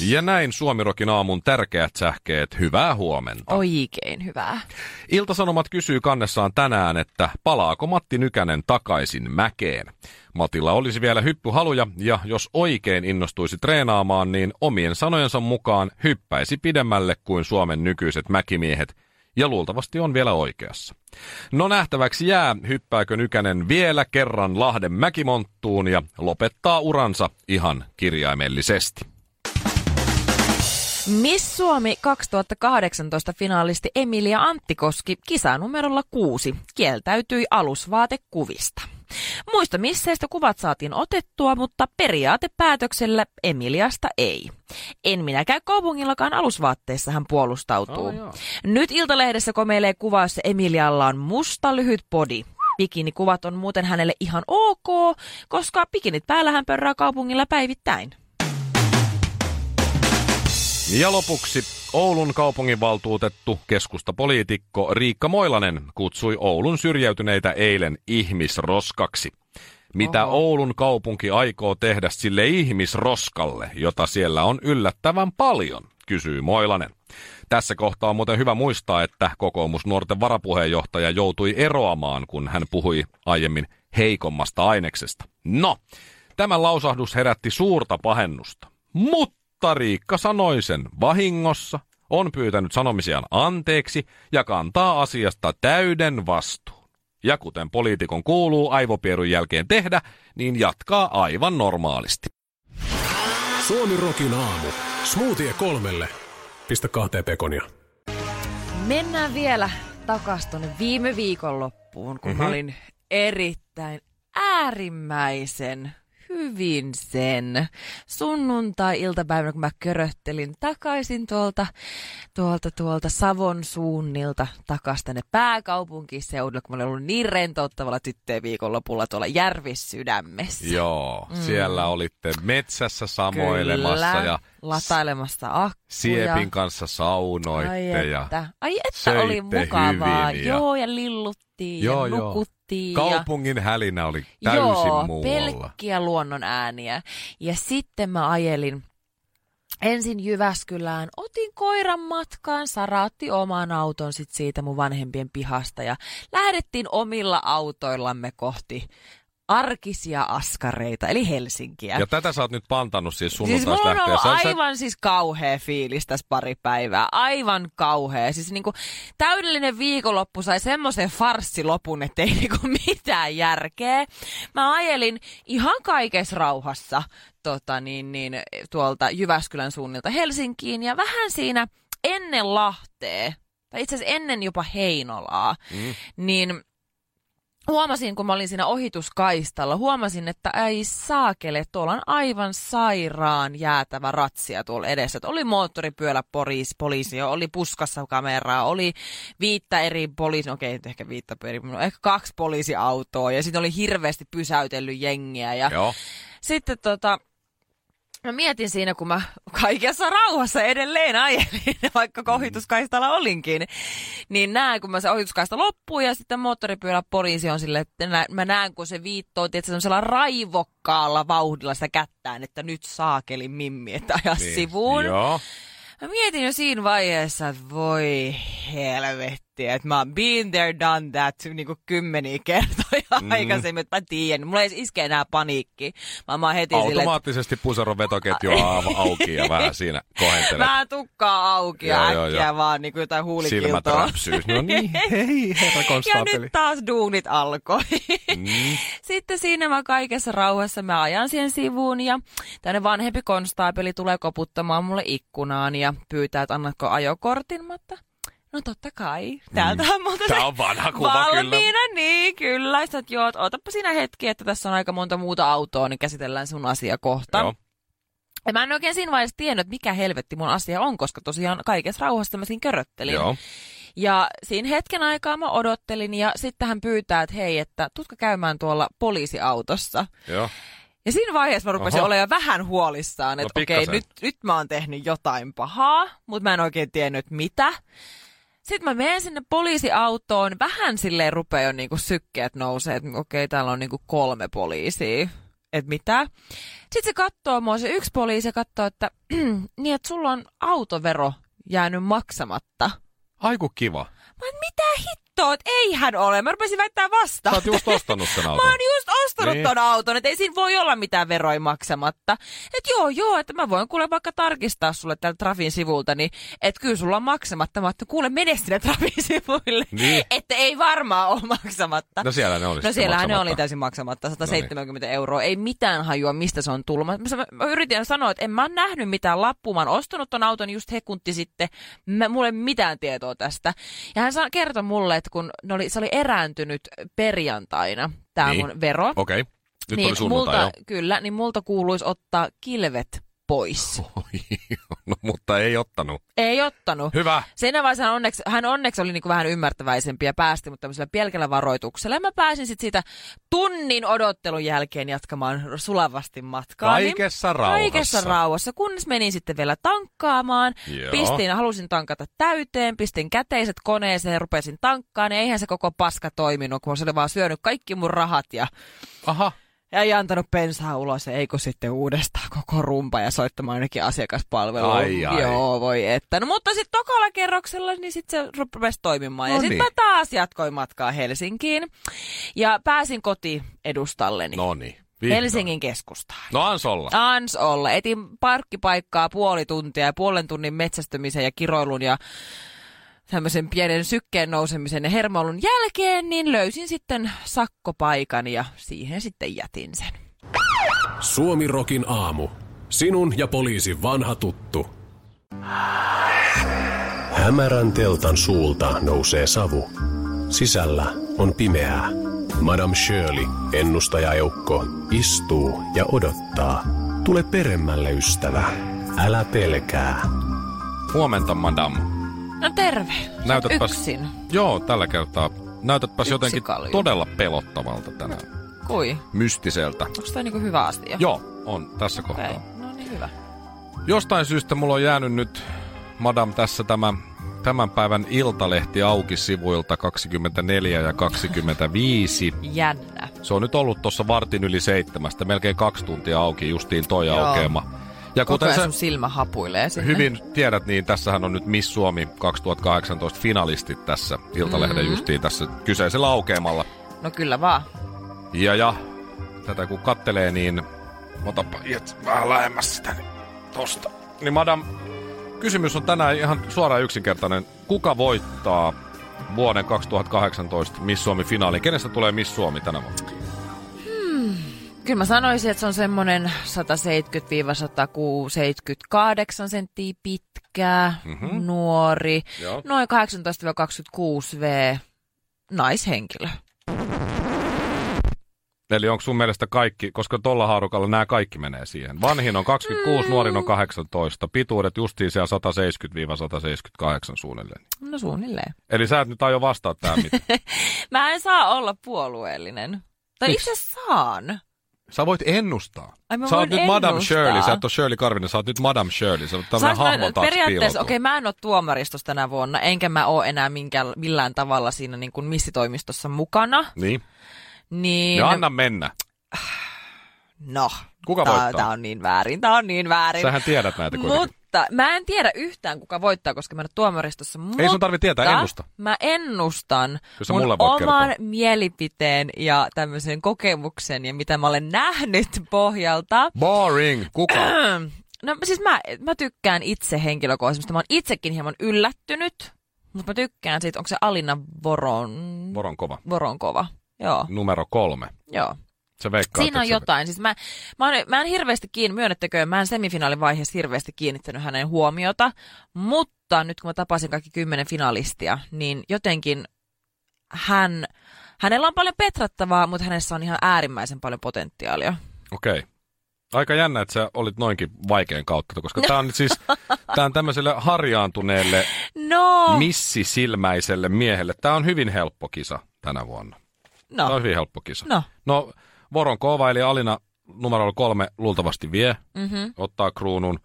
Ja näin Suomirokin aamun tärkeät sähkeet. Hyvää huomenta. Oikein hyvää. Iltasanomat kysyy kannessaan tänään, että palaako Matti Nykänen takaisin mäkeen. Matilla olisi vielä hyppyhaluja ja jos oikein innostuisi treenaamaan, niin omien sanojensa mukaan hyppäisi pidemmälle kuin Suomen nykyiset mäkimiehet ja luultavasti on vielä oikeassa. No nähtäväksi jää, hyppääkö Nykänen vielä kerran Lahden mäkimonttuun ja lopettaa uransa ihan kirjaimellisesti. Miss Suomi 2018 finaalisti Emilia Anttikoski kisanumerolla 6 kieltäytyi alusvaatekuvista. Muista misseistä kuvat saatiin otettua, mutta periaatepäätöksellä Emiliasta ei. En minä käy kaupungillakaan alusvaatteissa, hän puolustautuu. Oh, Nyt Iltalehdessä komeilee kuva, jossa Emilialla on musta lyhyt body. Bikinikuvat on muuten hänelle ihan ok, koska bikinit päällä hän pörrää kaupungilla päivittäin. Ja lopuksi Oulun kaupunginvaltuutettu keskustapoliitikko Riikka Moilanen kutsui Oulun syrjäytyneitä eilen ihmisroskaksi. Mitä Oho. Oulun kaupunki aikoo tehdä sille ihmisroskalle, jota siellä on yllättävän paljon, kysyy Moilanen. Tässä kohtaa on muuten hyvä muistaa, että kokoomusnuorten varapuheenjohtaja joutui eroamaan, kun hän puhui aiemmin heikommasta aineksesta. No, tämä lausahdus herätti suurta pahennusta. Mutta Riikka sanoi sen vahingossa, on pyytänyt sanomisiaan anteeksi ja kantaa asiasta täyden vastuun. Ja kuten poliitikon kuuluu aivopierun jälkeen tehdä, niin jatkaa aivan normaalisti. Suomi Rokin aamu. Smoothie kolmelle. Pistä kahteen pekonia. Mennään vielä takaisin tuonne viime viikon loppuun, kun mm-hmm. mä olin erittäin äärimmäisen hyvin sen sunnuntai-iltapäivänä, kun mä köröttelin takaisin tuolta, tuolta, tuolta Savon suunnilta takaisin tänne pääkaupunkiseudulle, kun mä olin ollut niin rentouttavalla tyttöjen viikonlopulla tuolla Järvissydämessä. Joo, mm. siellä olitte metsässä samoilemassa Kyllä, ja latailemassa akkuja. Siepin kanssa saunoitte Ai ja että, Ai että oli mukavaa. hyvin ja... Joo, ja lilluttiin Joo, ja joo. Nukuttiin. Kaupungin hälinä oli täysin Joo, muualla. pelkkiä luonnon ääniä. Ja sitten mä ajelin ensin Jyväskylään, otin koiran matkaan, saraatti oman auton sit siitä mun vanhempien pihasta ja lähdettiin omilla autoillamme kohti arkisia askareita, eli Helsinkiä. Ja tätä sä oot nyt pantannut siis Siis sunnuntaista mulla on lähtien. ollut Sä- sä- aivan siis kauhea fiilis tässä pari päivää. Aivan kauhea. Siis niinku täydellinen viikonloppu sai semmoisen farssilopun, että ei niinku mitään järkeä. Mä ajelin ihan kaikessa rauhassa tota, niin, niin, tuolta Jyväskylän suunnilta Helsinkiin ja vähän siinä ennen Lahtea, tai itse asiassa ennen jopa Heinolaa, Mm. niin huomasin, kun mä olin siinä ohituskaistalla, huomasin, että ei saakele, tuolla on aivan sairaan jäätävä ratsia tuolla edessä. Että oli moottoripyöllä poliisi, poliisi, oli puskassa kameraa, oli viittä eri poliisi, okei, nyt ehkä viittä eri, no ehkä kaksi poliisiautoa ja sitten oli hirveästi pysäytellyt jengiä ja Joo. sitten tota, mä mietin siinä, kun mä kaikessa rauhassa edelleen ajelin, vaikka ohituskaistalla olinkin, niin näen, kun mä se ohituskaista loppuu ja sitten moottoripyörä poliisi on sille, että mä näen, kun se viittoo, tietysti semmoisella raivokkaalla vauhdilla sitä kättään, että nyt saakeli mimmi, että aja niin. sivuun. Joo. Mä mietin jo siinä vaiheessa, että voi helvetti, että mä oon been there, done that niin kuin kymmeniä kertoja Mm. mm. aikaisemmin, että mä tiedän. Mulla ei iske enää paniikki. Mä, mä heti silleen, että Automaattisesti puseron vetoketju au- auki ja vähän siinä kohentelet. Vähän tukkaa auki ja Joo, joo, äkkiä joo. vaan niin kuin jotain Silmät huulikiltoa. räpsyy. No niin, hei herra Ja nyt taas duunit alkoi. Mm. Sitten siinä mä kaikessa rauhassa mä ajan siihen sivuun ja tänne vanhempi konstaapeli tulee koputtamaan mulle ikkunaan ja pyytää, että annatko ajokortin, mutta No totta kai. Täältä on monta... Tää on vanha kuva Valmiina, kyllä. niin kyllä. Että joo, että otapa siinä hetki, että tässä on aika monta muuta autoa, niin käsitellään sun asia kohta. Joo. Ja mä en oikein siinä vaiheessa tiennyt, että mikä helvetti mun asia on, koska tosiaan kaikessa rauhassa mä siinä köröttelin. Joo. Ja siinä hetken aikaa mä odottelin ja sitten hän pyytää, että hei, että tutka käymään tuolla poliisiautossa. Joo. Ja siinä vaiheessa mä rupesin Oho. olemaan jo vähän huolissaan, että No okei, nyt, nyt mä oon tehnyt jotain pahaa, mutta mä en oikein tiennyt mitä. Sitten mä menen sinne poliisiautoon, vähän silleen rupeaa jo niinku sykkeet nousee, että okei, täällä on niinku kolme poliisia. Että mitä? Sitten se katsoo mua, se yksi poliisi ja katsoo, että niin, että sulla on autovero jäänyt maksamatta. Aiku kiva. Mä oon, mitä hittoa, että eihän ole. Mä rupesin väittää vastaan. Sä oot just ostanut sen Mä auton. oon just ostanut Niin. ton auton, että ei siinä voi olla mitään veroja maksamatta. Että joo, joo, että mä voin kuule vaikka tarkistaa sulle tältä Trafin sivulta, niin että kyllä sulla on maksamatta. Mä että kuule mene sinne Trafin sivuille, Niin. että ei varmaan ole maksamatta. No siellä ne oli No siellähän ne oli täysin maksamatta, 170 euroa. Ei mitään hajua, mistä se on tullut. Mä, mä, mä yritin sanoa, että en mä oon nähnyt mitään lappua. Mä oon ostanut ton auton just hekunti sitten. Mä, mulla ei mitään tietoa tästä. Ja hän kertoi mulle, että kun ne oli, se oli erääntynyt perjantaina, tämä Niin. mun vero. Okei. Okay. Nyt niin oli sunnuntai multa, Kyllä, niin multa kuuluisi ottaa kilvet pois. no, mutta ei ottanut. Ei ottanut. Hyvä. Siinä vaiheessa hän onneksi, hän onneksi oli niinku vähän ymmärtäväisempi ja päästi mutta tämmöisellä pelkällä varoituksella. Ja mä pääsin sitten siitä tunnin odottelun jälkeen jatkamaan sulavasti matkaa. Kaikessa rauhassa. Kaikessa rauhassa, kunnes menin sitten vielä tankkaamaan. Joo. Pistin, halusin tankata täyteen, pistin käteiset koneeseen ja rupesin tankkaan. Ja eihän se koko paska toiminut, kun se oli vaan syönyt kaikki mun rahat ja Aha. Ja ei antanut pensaa ulos, ja eikö sitten uudestaan koko rumpa ja soittamaan ainakin asiakaspalveluun. Ai, ai. Joo, voi että. No, mutta sitten tokalla kerroksella, niin sitten se rupesi toimimaan. No ja sitten niin. mä taas jatkoin matkaa Helsinkiin. Ja pääsin koti edustalleni. No niin. Vihdoin. Helsingin keskustaan. No ans olla. Ans olla. Etin parkkipaikkaa puoli tuntia ja puolen tunnin metsästymisen ja kiroilun ja tämmöisen pienen sykkeen nousemisen ja hermoilun jälkeen, niin löysin sitten sakkopaikan ja siihen sitten jätin sen. Suomi Rokin aamu. Sinun ja poliisin vanha tuttu. Hämärän teltan suulta nousee savu. Sisällä on pimeää. Madame Shirley, ennustajaeukko, istuu ja odottaa. Tule peremmälle, ystävä. Älä pelkää. Huomenta, madam. No terve. Näytätpäs- Yksin. Joo, tällä kertaa. Näytätpäs Yksi jotenkin kalju. todella pelottavalta tänään. Kui? Mystiseltä. Onko tämä niinku hyvä asia? Joo, on tässä kohtaa. No niin hyvä. Jostain syystä mulla on jäänyt nyt, madam, tässä tämä tämän päivän iltalehti auki sivuilta 24 ja 25. Jännä. Se on nyt ollut tuossa vartin yli seitsemästä, melkein kaksi tuntia auki, justiin toi Joo. aukeama. Ja Koko kuten ajan sä sun silmä hapuilee sinne. hyvin tiedät, niin tässähän on nyt Miss Suomi 2018 finalistit tässä Iltalehden Mhm. mm-hmm. justiin tässä kyseisellä aukeamalla. No kyllä vaan. Ja, ja tätä kun kattelee, niin otapa iät vähän lähemmäs sitä, niin tosta. Niin madam, kysymys on tänään ihan suoraan yksinkertainen. Kuka voittaa vuoden 2018 Miss Suomi finaali? Kenestä tulee Miss Suomi tänä vuonna? Kyllä mä sanoisin, että se on semmoinen 170-178 senttiä pitkä, Mhm. mm-hmm. nuori, Joo. noin 18-26 V, naishenkilö. Eli onko sun mielestä kaikki, koska tuolla haarukalla nämä kaikki menee siihen. Vanhin on 26, mm. nuorin on 18. Pituudet justiin siellä 170-178 suunnilleen. No suunnilleen. Eli sä et nyt aio vastaa tähän mitään. Mä en saa olla puolueellinen. Tai itse saan. Sä voit ennustaa. Ai mä sä oot nyt Madame. Shirley, sä et ole Shirley Karvinen, sä oot nyt Madame Shirley. Sä oot mä- hahmo taas periaatteessa, okei, okay, mä en ole tuomaristossa tänä vuonna, enkä mä ole enää minkään, millään tavalla siinä niin kuin missitoimistossa mukana. Niin. Niin, Ja anna mennä. no, Kuka tää, voittaa? tää on niin väärin, tää on niin väärin. Sähän tiedät näitä kuitenkin. Mutta mä en tiedä yhtään, kuka voittaa, koska mä en ole tuomaristossa. Ei sun tarvi tietää, mutta ennusta. Mä ennustan Kyllä mun oman kertoa. mielipiteen ja tämmöisen kokemuksen ja mitä mä olen nähnyt pohjalta. Boring. Kuka? No siis mä, mä tykkään itse henkilökohtaisesti. Mä oon itsekin hieman yllättynyt, mutta mä tykkään siitä, onko se Alina Voron... Voron kova. Voronkova. Joo, Numero kolme. joo. Sä veikkaat, Siinä on jotain. Siis mä, mä, oon, mä en hirveästi kiinni, myönnettäkö, mä en semifinaalin vaiheessa hirveästi kiinnittänyt hänen huomiota, mutta nyt kun mä tapasin kaikki kymmenen finalistia, niin jotenkin hän, hänellä on paljon petrattavaa, mutta hänessä on ihan äärimmäisen paljon potentiaalia. Okei. Aika jännä, että sä olit noinkin vaikean kautta, koska tää on nyt siis, tää on tämmöiselle harjaantuneelle, No, missisilmäiselle miehelle. Tää on hyvin helppo kisa tänä vuonna. No, on hyvin helppo kisa. no. No, Voron Kova eli Alina numero kolme luultavasti vie, Mm-hmm. ottaa kruunun.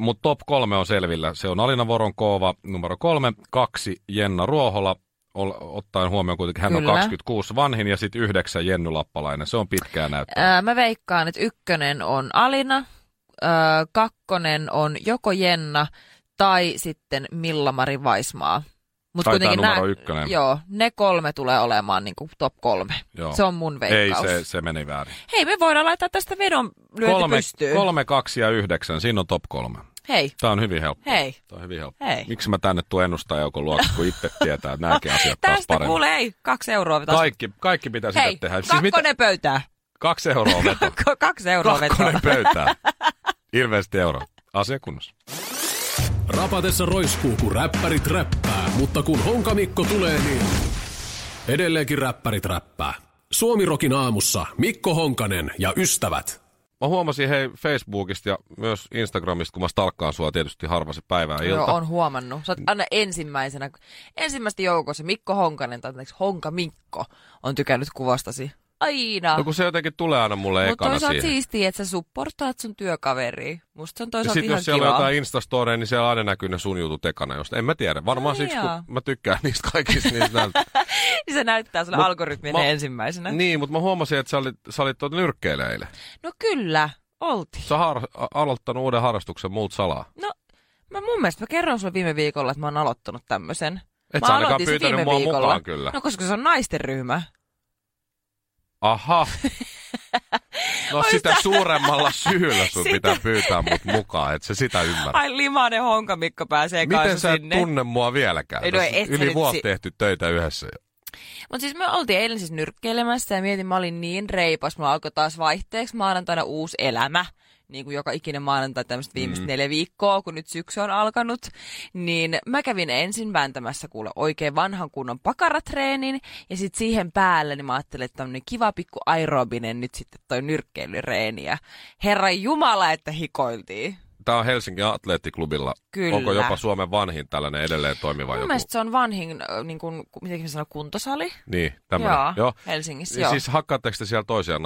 Mutta top kolme on selvillä. Se on Alina Voron Kova numero kolme, kaksi Jenna Ruohola, ol, ottaen huomioon kuitenkin hän Kyllä. on 26 vanhin ja sitten yhdeksän Jenny Lappalainen. Se on pitkää näyttää. Ää, mä veikkaan, että ykkönen on Alina, ää, kakkonen on joko Jenna tai sitten Milla-Mari Vaismaa. Mut Tai tää kuitenkin numero nää- ykkönen. Joo, ne kolme tulee olemaan niin kuin top kolme. Joo. Se on mun Ei, veikkaus. se, se meni väärin. Hei, me voidaan laittaa tästä vedon lyönti Kolme, pystyyn. kolme, kaksi ja yhdeksän. Siinä on top kolme. Hei, Tämä on hyvin helppo. hei. Tämä on hyvin helppo. Hei. Miksi mä tänne tuon ennustajaukon luokse, kun itse tietää, että nämäkin asiat taas Tästä paremmin. kuule, ei, kaksi euroa. Taas. Kaikki, kaikki pitäisi Hei, sitä tehdä. kakkonen pöytää. kaksi euroa veto. Kaksi euroa vetoa. Kakkonen pöytään. Ilmeisesti euro. Asia kunnossa. Rapatessa roiskuu, kun räppärit räppää, mutta kun Honkamikko tulee, niin edelleenkin räppärit räppää. Suomirokin aamussa Mikko Honkanen ja ystävät. Mä huomasin hei Facebookista ja myös Instagramista, kun mä stalkkaan sua tietysti harva se päivää ilta. Joo, on huomannut. Sä oot aina ensimmäisenä, ensimmäistä joukossa Mikko Honkanen, tai anteeksi, Honka Mikko, on tykännyt kuvastasi. Aina. No kun se jotenkin tulee aina mulle Mutta ekana toisaalta siihen. siistiä, että sä supportaat sun työkaveria. Musta se on Ja toisaalta sitten ihan jos siellä kivaa. on jotain Instastoreja, niin siellä aina näkyy ne sun jutut ekana. Josta. En mä tiedä. Varmaan Ai siksi, kun mä tykkään niistä kaikista niistä. Niin se näyttää sulle Mut algoritminen mä- ensimmäisenä. Niin, mutta mä huomasin, että sä olit, sä olit tuota nyrkkeilijä eilen. No kyllä, oltiin. Sä har, aloittanut uuden harrastuksen muut salaa. No, mä mun mielestä mä kerron sulle viime viikolla, että mä oon aloittanut tämmöisen. Et mä sä ainakaan pyytänyt viime mua viikolla. mukaan kyllä. No koska se on naisten ryhmä. Aha. No Oi sitä sä- suuremmalla syyllä sun Sitä- pitää pyytää mut mukaan, et se sitä ymmärrä. Ai limanen honkamikko pääsee Miten kanssa sä et sinne. tunne mua vieläkään? Ei, no et sä Yli vuotta si- tehty töitä yhdessä. jo. Mutta siis me oltiin eilen siis nyrkkeilemässä ja mietin, mä olin niin reipas. Mulla alkoi taas vaihteeksi maanantaina uusi elämä. Niin kuin joka ikinen maanantai tämmöistä viimeistä Mm. mm. neljä viikkoa, kun nyt syksy on alkanut. Niin mä kävin ensin vääntämässä kuule oikein vanhan kunnon pakaratreenin. Ja sitten siihen päälle niin mä ajattelin, että tämmönen kiva pikku aerobinen nyt sitten toi nyrkkeilyreeni. Ja herra Jumala, että hikoiltiin. Tää on Helsingin Atleettiklubilla. Kyllä. Onko jopa Suomen vanhin tällainen edelleen toimiva Mun joku? mielestä se on vanhin, niin kuin, miten mä sanon, kuntosali. Niin, tämmönen. Joo, Joo. Helsingissä, joo. Siis hakkaatteko te siellä toisiaan?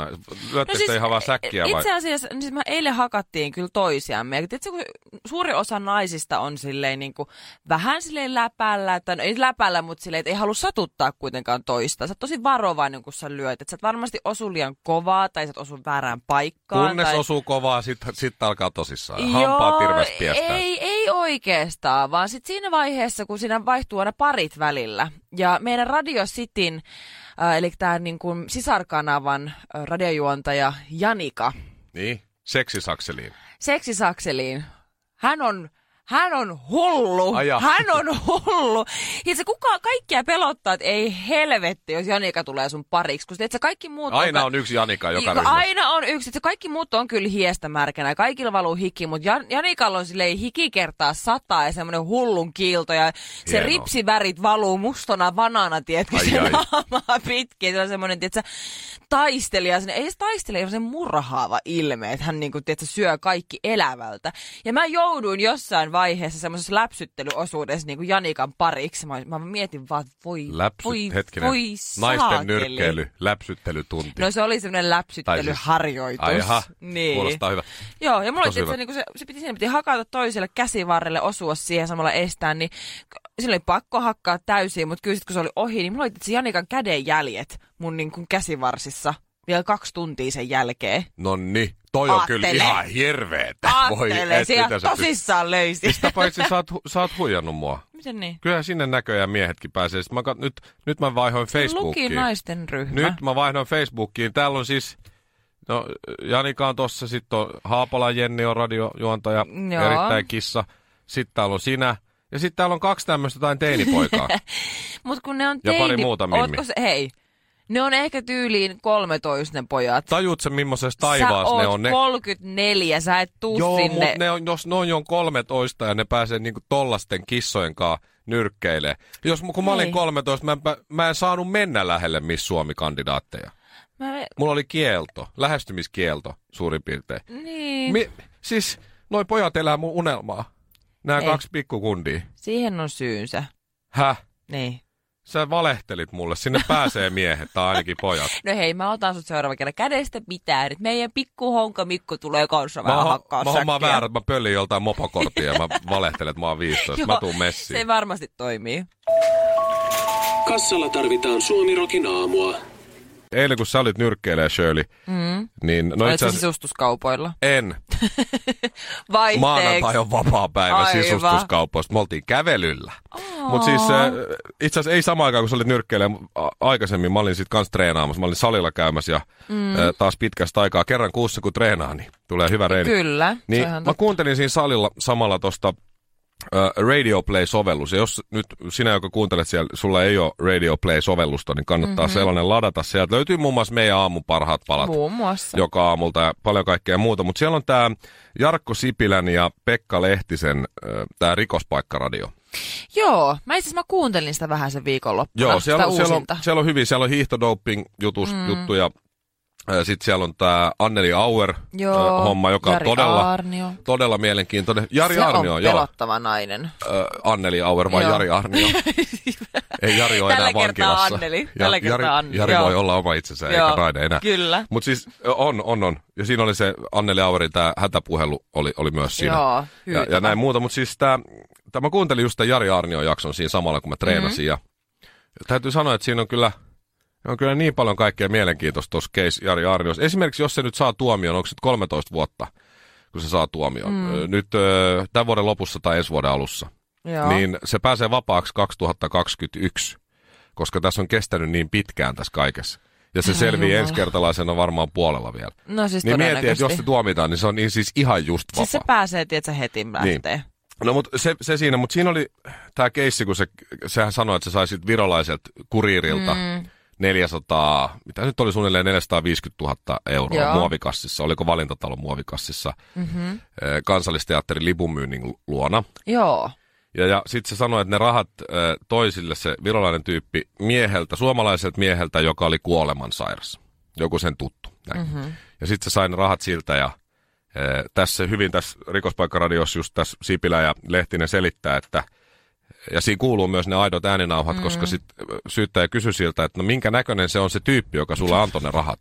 Lyötte no siis, ihan vaan säkkiä vai? Itse asiassa, niin siis me eilen hakattiin kyllä toisiamme. Ja tiedätkö, kun suuri osa naisista on silleen niin kuin, vähän silleen läpällä, tai no ei läpällä, mutta silleen, että ei halua satuttaa kuitenkaan toista. Sä oot tosi varovainen, kun sä lyöt. Että sä et varmasti osu liian kovaa, tai sä et osu väärään paikkaan. Kunnes tai... osuu kovaa, sit, sit alkaa tosissaan. Hampaa tirves piestää. ei, ei oikeastaan, vaan sitten siinä vaiheessa, kun siinä vaihtuu aina parit välillä. Ja meidän Radio Cityn, äh, eli tämä niin kuin sisarkanavan äh, radiojuontaja Janika, Niin, seksisakseliin. seksisakseliin, hän on, hän on hullu. Ai jaa. Hän on hullu. Ja se kuka kaikkia pelottaa, että ei helvetti, jos Janika tulee sun pariksi. Kun sä kaikki muut Aina on yksi Janika joka Niin, ryhmässä. Aina on yksi. Se kaikki muut on kyllä hiestä märkänä. Kaikilla valuu hiki, mutta Jan, Janikalla on silleen hiki kertaa sataa ja semmoinen hullun kiilto. Ja se Hienoa. ripsivärit valuu mustona vanana, tiedätkö, Ai, se ai. naamaa pitkin. Se on semmoinen, tiedätkö, taistelija. Sinne, ei se taistelija, vaan se murhaava ilme, että hän niinku, tiedätkö, syö kaikki elävältä. Ja mä jouduin jossain vaiheessa semmoisessa läpsyttelyosuudessa niinku Janikan pariksi. Mä, mä mietin vaan, että voi, Läpsyt, voi, hetkinen. voi Naisten saakeli. nyrkkeily, läpsyttelytunti. No se oli semmoinen läpsyttelyharjoitus. Ai jaha, niin. kuulostaa hyvä. Joo, ja mulla oli, Tosi se, hyvä. niin se, se, piti, siinä piti hakata toiselle käsivarrelle, osua siihen samalla estää, niin sillä oli pakko hakkaa täysin, mutta kyllä sit, kun se oli ohi, niin mulla oli se Janikan kädenjäljet mun niin kuin käsivarsissa vielä kaksi tuntia sen jälkeen. No niin, toi on kyllä Aattele. ihan hirveetä. Aattele, pystyt- tosissaan löysi. Sitä paitsi sä oot, sä oot huijannut mua. Miten niin? Kyllä sinne näköjään miehetkin pääsee. Mä, kat- nyt, nyt mä vaihoin Luki Facebookiin. naisten ryhmä. Nyt mä vaihdoin Facebookiin. Täällä on siis, no Janika on tossa, sitten on Haapala Jenni on radiojuontaja, Joo. erittäin kissa. Sitten täällä on sinä. Ja sitten täällä on kaksi tämmöistä jotain teinipoikaa. Mut kun ne on Ja pari teini... muuta mimmi. Ootko se, hei, Ne on ehkä tyyliin 13 ne pojat. Tajut sä, millaisessa taivaassa ne on? Ne, 34, sä et tuu joo, sinne. mutta ne on, jos noin on 13 ja ne pääsee niinku tollasten kissojen kanssa nyrkkeilee. Jos kun mä olin Ei. 13, mä, en mä en saanut mennä lähelle Miss Suomi-kandidaatteja. Mä, Mulla oli kielto, lähestymiskielto suurin piirtein. niin, Mi- siis, noi pojat elää mun unelmaa. Nämä Ei. kaksi pikkukundia. siihen on syynsä. Häh? Niin. Sä valehtelit mulle. Sinne pääsee miehet tai ainakin pojat. No hei, mä otan sut seuraava kerran kädestä pitää. Nyt meidän pikku honka Mikko tulee kanssa Mä, vähän ho- hakkaa mä hommaan väärät, että mä pöllin joltain mopokorttia ja mä valehtelen, että mä oon 15. mä Joo, tuun messiin. Se varmasti toimii. Kassalla tarvitaan Suomirokin aamua. Eilen kun sä olit nyrkkeilee Shirley, Mm. niin no Olet itse sä asiassa sisustuskaupoilla? en. Vaihteeksi. Maanantai on vapaa päivä sisustuskaupoista. Me oltiin kävelyllä. Mutta siis äh, itse asiassa ei samaan aikaan, kun sä olit nyrkkeilee aikaisemmin. Mä olin sit kans treenaamassa. Mä olin salilla käymässä ja mm. äh, taas pitkästä aikaa. Kerran kuussa kun treenaa, niin tulee hyvä reeni. Kyllä, Niin mä totta. kuuntelin siinä salilla samalla tosta uh, Radio Play-sovellus. Ja jos nyt sinä, joka kuuntelet siellä, sulla ei ole Radio Play-sovellusta, niin kannattaa mm-hmm. sellainen ladata. Sieltä löytyy muun muassa meidän aamun parhaat palat Muun muassa. joka aamulta ja paljon kaikkea muuta. Mutta siellä on tämä Jarkko Sipilän ja Pekka Lehtisen tämä rikospaikkaradio. Joo, mä itse mä kuuntelin sitä vähän sen viikonloppuna. Joo, siellä on, siellä, on, siellä on hyvin, siellä on hiihtodoping jutus, mm. juttuja. Sitten siellä on tämä Anneli Auer Joo, ö, homma, joka Jari on todella, Aarnio. todella mielenkiintoinen. Jari se Arnio, on joo. pelottava nainen. Ö, Anneli Auer vai Joo. Jari Arnio? Ei Jari ole enää vankilassa. Anneli. Tällä Ja, Jari, Anneli, Jari joo. voi olla oma itsensä, eikä Joo, Raide enää. kyllä. Mutta siis on, on, on. Ja siinä oli se Anneli Auerin tämä hätäpuhelu oli, oli myös siinä. Joo, ja, hyytävä. ja näin muuta. Mutta siis tämä, mä kuuntelin just tämän Jari Arnion jakson siinä samalla, kun mä treenasin. Mm-hmm. Ja täytyy sanoa, että siinä on kyllä, on kyllä niin paljon kaikkea mielenkiintoista tuossa case Jari Arniossa. Esimerkiksi jos se nyt saa tuomion, onko se nyt 13 vuotta, kun se saa tuomion. Mm. Nyt tämän vuoden lopussa tai ensi vuoden alussa. Joo. Niin se pääsee vapaaksi 2021, koska tässä on kestänyt niin pitkään tässä kaikessa. Ja se selvii ensikertalaisena varmaan puolella vielä. No siis niin mieti, että jos se tuomitaan, niin se on niin siis ihan just vapaa. Siis se pääsee, tietsä, heti lähtee. Niin. No mutta se, se siinä, mutta siinä oli tämä keissi, kun se, sehän sanoi, että sä saisit virolaiselta kuriirilta mm. 400, mitä nyt oli suunnilleen 450 000 euroa Joo. muovikassissa, oliko valintatalon muovikassissa mm-hmm. kansallisteatterin lipunmyynnin luona. Joo. Ja, ja sitten se sanoi, että ne rahat toisille se virolainen tyyppi mieheltä, suomalaiselta mieheltä, joka oli kuolemansairas. Joku sen tuttu. Näin. Mm-hmm. Ja sitten se sai ne rahat siltä ja tässä hyvin tässä rikospaikkaradiossa just tässä Sipilä ja Lehtinen selittää, että ja siinä kuuluu myös ne aidot ääninauhat, mm. koska sit syyttäjä kysyi siltä, että no minkä näköinen se on se tyyppi, joka sulle antoi ne rahat.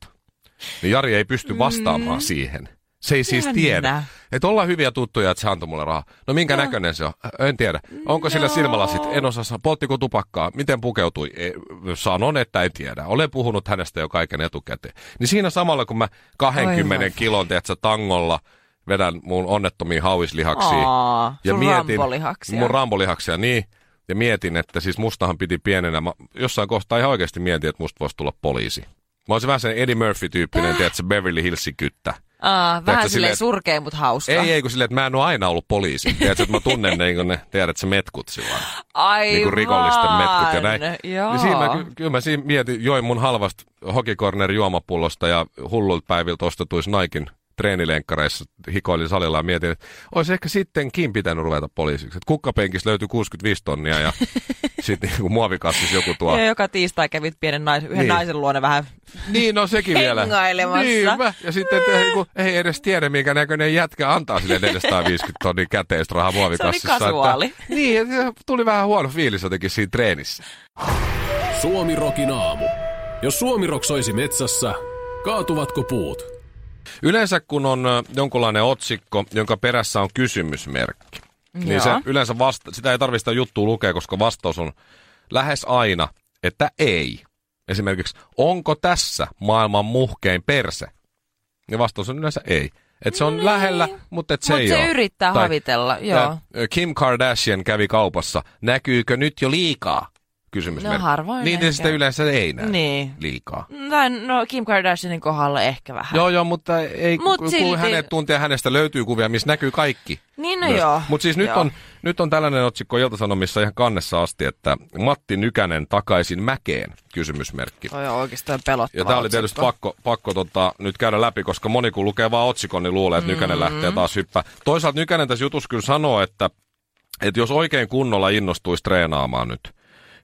Niin Jari ei pysty vastaamaan mm. siihen. Se ei siis Jännä. tiedä. Että ollaan hyviä tuttuja, että se antoi mulle rahaa. No minkä Joo. näköinen se on? En tiedä. Onko sillä Joo. silmälasit? En osaa. Polttiko tupakkaa? Miten pukeutui? E, sanon, että en tiedä. Olen puhunut hänestä jo kaiken etukäteen. Niin siinä samalla, kun mä 20 Aivan. kilon, tiedätkö, tangolla vedän mun onnettomia hauislihaksia. Aa, sun rambolihaksia. Mun rambolihaksia, niin. Ja mietin, että siis mustahan piti pienenä. Mä jossain kohtaa ihan oikeasti mietin, että musta voisi tulla poliisi. Mä olisin vähän sen Eddie Murphy-tyyppinen, Äh. tiedätkö, Beverly Hillsin kyttä. Aa, Tiedätkö, vähän silleen silleen- surkea, mutta hauska. Ei, ei, kun silleen, että mä en ole aina ollut poliisi. Tiedätkö, että mä tunnen ne, kun ne, tiedät, se metkut lailla. Aivan. Niin kuin rikollisten metkut ja näin. Joo. Niin siinä mä, ky- kyllä mä siinä mietin, join mun halvasta hokikorner juomapullosta ja hullulta päiviltä ostetuissa Naikin treenilenkkareissa hikoilin salilla ja mietin, että olisi ehkä sittenkin pitänyt ruveta poliisiksi. Että kukkapenkissä löytyi 65 tonnia ja sitten niin muovikassissa joku tuo. Ja joka tiistai kävit pienen nais, yhden Niin. naisen luona vähän Niin, no sekin vielä. Niin, mä, ja sitten että ei, kun ei edes tiedä, minkä näköinen jätkä antaa sille 450 tonnia käteistä rahaa muovikassissa. kasuaali. Että, niin, että tuli vähän huono fiilis jotenkin siinä treenissä. Suomi Rokin aamu. Jos Suomi Rock soisi metsässä, kaatuvatko puut? Yleensä kun on jonkunlainen otsikko, jonka perässä on kysymysmerkki, niin Joo. se yleensä vasta, sitä ei tarvitse sitä juttua lukea, koska vastaus on lähes aina, että ei. Esimerkiksi, onko tässä maailman muhkein perse? Niin vastaus on yleensä ei. Että se on Niin. lähellä, mutta et se Mut ei se ole. yrittää havitella, joo. Kim Kardashian kävi kaupassa. Näkyykö nyt jo liikaa? Kysymysmerkki. No harvoin Niin, niin ehkä. sitä yleensä ei näy Niin. liikaa. Tai no Kim Kardashianin kohdalla ehkä vähän. Joo, joo, mutta ei, Mut kun silti- hänet tuntee hänestä löytyy kuvia, missä näkyy kaikki. Niin no joo. Mutta siis nyt joo. on, nyt on tällainen otsikko Ilta-Sanomissa ihan kannessa asti, että Matti Nykänen takaisin mäkeen, kysymysmerkki. Toi on oikeastaan pelottava Ja tämä oli tietysti otsikko. pakko, pakko tota, nyt käydä läpi, koska moni kun lukee vaan otsikon, niin luulee, että Nykänen Mm-hmm. lähtee taas hyppää. Toisaalta Nykänen tässä jutussa kyllä sanoo, että, että jos oikein kunnolla innostuisi treenaamaan nyt,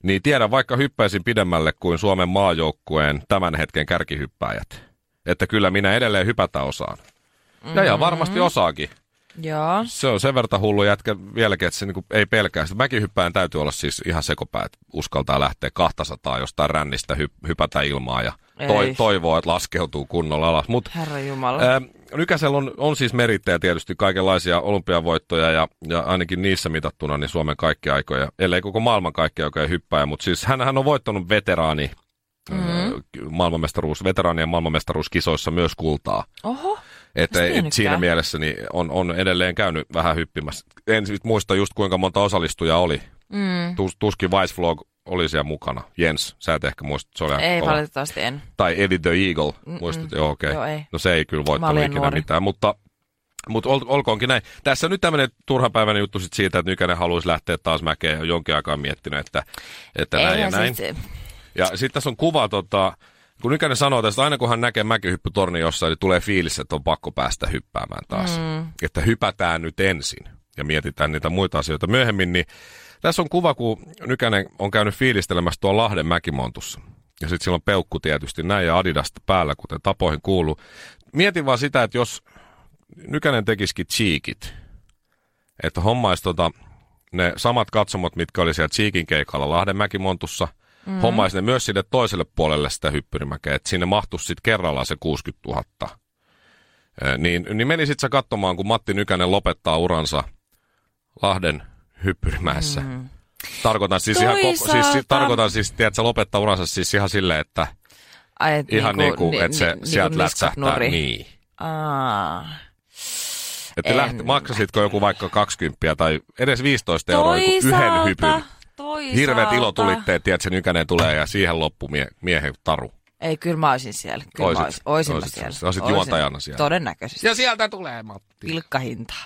niin tiedän vaikka hyppäisin pidemmälle kuin Suomen maajoukkueen tämän hetken kärkihyppäjät. Että kyllä minä edelleen hypätä osaan. Ja ihan varmasti Mm-hmm. osaakin. Joo. Se on sen verran hullu jätkä vieläkin, että se niinku ei pelkää. Sitä mäkihyppään täytyy olla siis ihan sekopää, että uskaltaa lähteä 200 jostain rännistä hy- hypätä ilmaa ja toi, Ei. toivoo, että laskeutuu kunnolla alas. Mutta Herra Jumala. Nykäsellä on, on siis merittejä tietysti kaikenlaisia olympiavoittoja ja, ja ainakin niissä mitattuna niin Suomen kaikki aikoja, ellei koko maailman kaikki aikoja hyppääjä, mutta siis hän on voittanut veteraani mm-hmm. maailmanmestaruus, veteraanien maailmanmestaruuskisoissa myös kultaa. Oho. Että et tiennytkään. siinä mielessä niin on, on edelleen käynyt vähän hyppimässä. En muista just kuinka monta osallistujaa oli. Mm. Tus, tuskin Vice Vlog oli siellä mukana. Jens, sä et ehkä muista, se oli Ei kova. valitettavasti en. Tai Eddie the Eagle, muistat? Joo, okei. Joo, ei. No se ei kyllä voittanut ikinä nuori. mitään, mutta, mutta ol, olkoonkin näin. Tässä on nyt tämmöinen turhapäiväinen juttu sit siitä, että Nykänen haluaisi lähteä taas mäkeen. Jo jonkin aikaa miettinyt, että, että näin ja näin. siis- Ja sitten tässä on kuva, tota, kun Nykänen sanoo tästä, aina kun hän näkee mäkihyppytorni jossain, niin tulee fiilis, että on pakko päästä hyppäämään taas. Mm. Että hypätään nyt ensin ja mietitään niitä muita asioita myöhemmin. Niin tässä on kuva, kun Nykänen on käynyt fiilistelemässä tuolla Lahden mäkimontussa. Ja sitten sillä on peukku tietysti näin ja Adidasta päällä, kuten tapoihin kuuluu. Mietin vaan sitä, että jos Nykänen tekisikin cheekit, että hommaisi tota, ne samat katsomot, mitkä oli siellä Cheekin keikalla Lahdenmäki-montussa, mm. hommaisi ne myös sinne toiselle puolelle sitä hyppyrimäkeä, että sinne mahtuisi sitten kerrallaan se 60 000. Ö, Niin, niin menisit sä katsomaan, kun Matti Nykänen lopettaa uransa Lahden hyppyrimäessä. Mm. Tarkoitan siis ihan, koko, siis, Toisaalta- tarkoitan siis, tiedätkö, lopettaa uransa siis ihan silleen, että Ai, et ihan niin kuin, ni- että se ni- sieltä niinku lätsähtää. niskaknuri. Niin. Aa. Että lähti, maksasitko joku vaikka 20 tai edes 15 euroa yhden Toisaalta, hypyn? toisaalta. Hirveät ilotulitteet, tiedät, se Nykänen tulee ja siihen loppu mie- miehen taru. Ei, kyllä mä olisin siellä. Kyllä Oisit- mä olisin, oisin mä oisit siellä. sä. Oisit Oisin. juontajana siellä. Todennäköisesti. Ja sieltä tulee Matti. Pilkkahintaa.